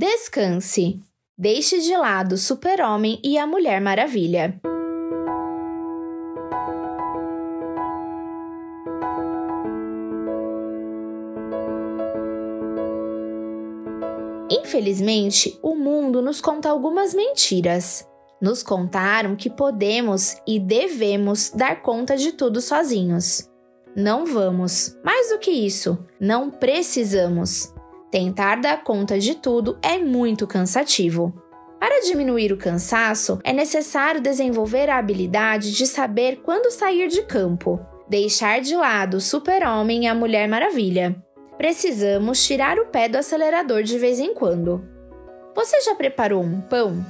Descanse. Deixe de lado o Super-Homem e a Mulher Maravilha. Infelizmente, o mundo nos conta algumas mentiras. Nos contaram que podemos e devemos dar conta de tudo sozinhos. Não vamos. Mais do que isso, não precisamos. Tentar dar conta de tudo é muito cansativo. Para diminuir o cansaço, é necessário desenvolver a habilidade de saber quando sair de campo, deixar de lado o Super-Homem e a Mulher Maravilha. Precisamos tirar o pé do acelerador de vez em quando. Você já preparou um pão?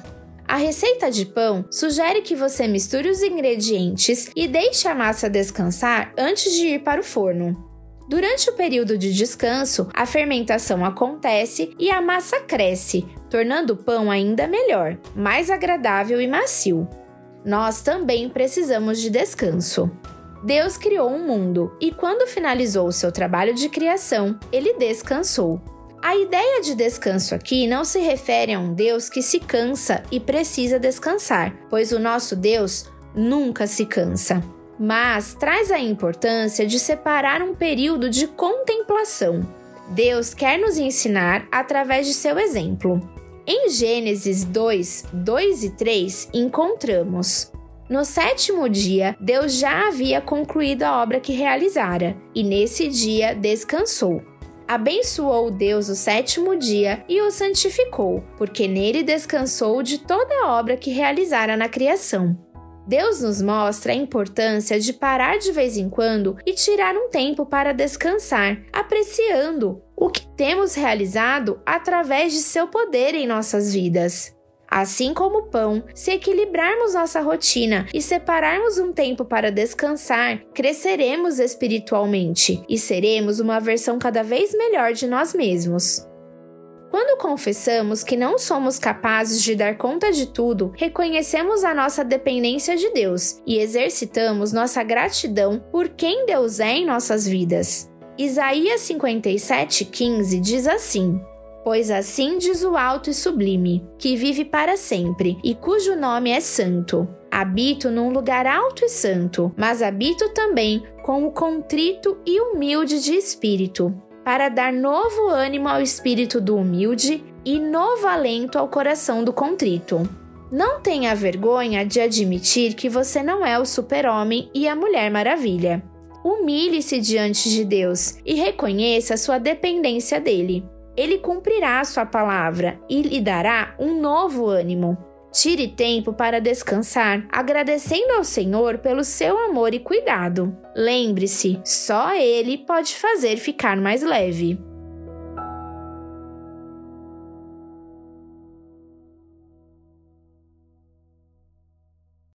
A receita de pão sugere que você misture os ingredientes e deixe a massa descansar antes de ir para o forno. Durante o período de descanso, a fermentação acontece e a massa cresce, tornando o pão ainda melhor, mais agradável e macio. Nós também precisamos de descanso. Deus criou um mundo e, quando finalizou o seu trabalho de criação, ele descansou. A ideia de descanso aqui não se refere a um Deus que se cansa e precisa descansar, pois o nosso Deus nunca se cansa mas traz a importância de separar um período de contemplação. Deus quer nos ensinar através de seu exemplo. Em Gênesis 2, 2 e 3, encontramos: No sétimo dia, Deus já havia concluído a obra que realizara, e nesse dia descansou. Abençoou Deus o sétimo dia e o santificou, porque nele descansou de toda a obra que realizara na criação. Deus nos mostra a importância de parar de vez em quando e tirar um tempo para descansar, apreciando o que temos realizado através de seu poder em nossas vidas. Assim como o pão, se equilibrarmos nossa rotina e separarmos um tempo para descansar, cresceremos espiritualmente e seremos uma versão cada vez melhor de nós mesmos. Quando confessamos que não somos capazes de dar conta de tudo, reconhecemos a nossa dependência de Deus e exercitamos nossa gratidão por quem Deus é em nossas vidas. Isaías 57,15 diz assim: Pois assim diz o Alto e Sublime, que vive para sempre e cujo nome é Santo. Habito num lugar alto e santo, mas habito também com o contrito e humilde de espírito para dar novo ânimo ao espírito do humilde e novo alento ao coração do contrito. Não tenha vergonha de admitir que você não é o super-homem e a Mulher Maravilha. Humilhe-se diante de Deus e reconheça sua dependência dele. Ele cumprirá sua palavra e lhe dará um novo ânimo. Tire tempo para descansar, agradecendo ao Senhor pelo seu amor e cuidado. Lembre-se, só Ele pode fazer ficar mais leve.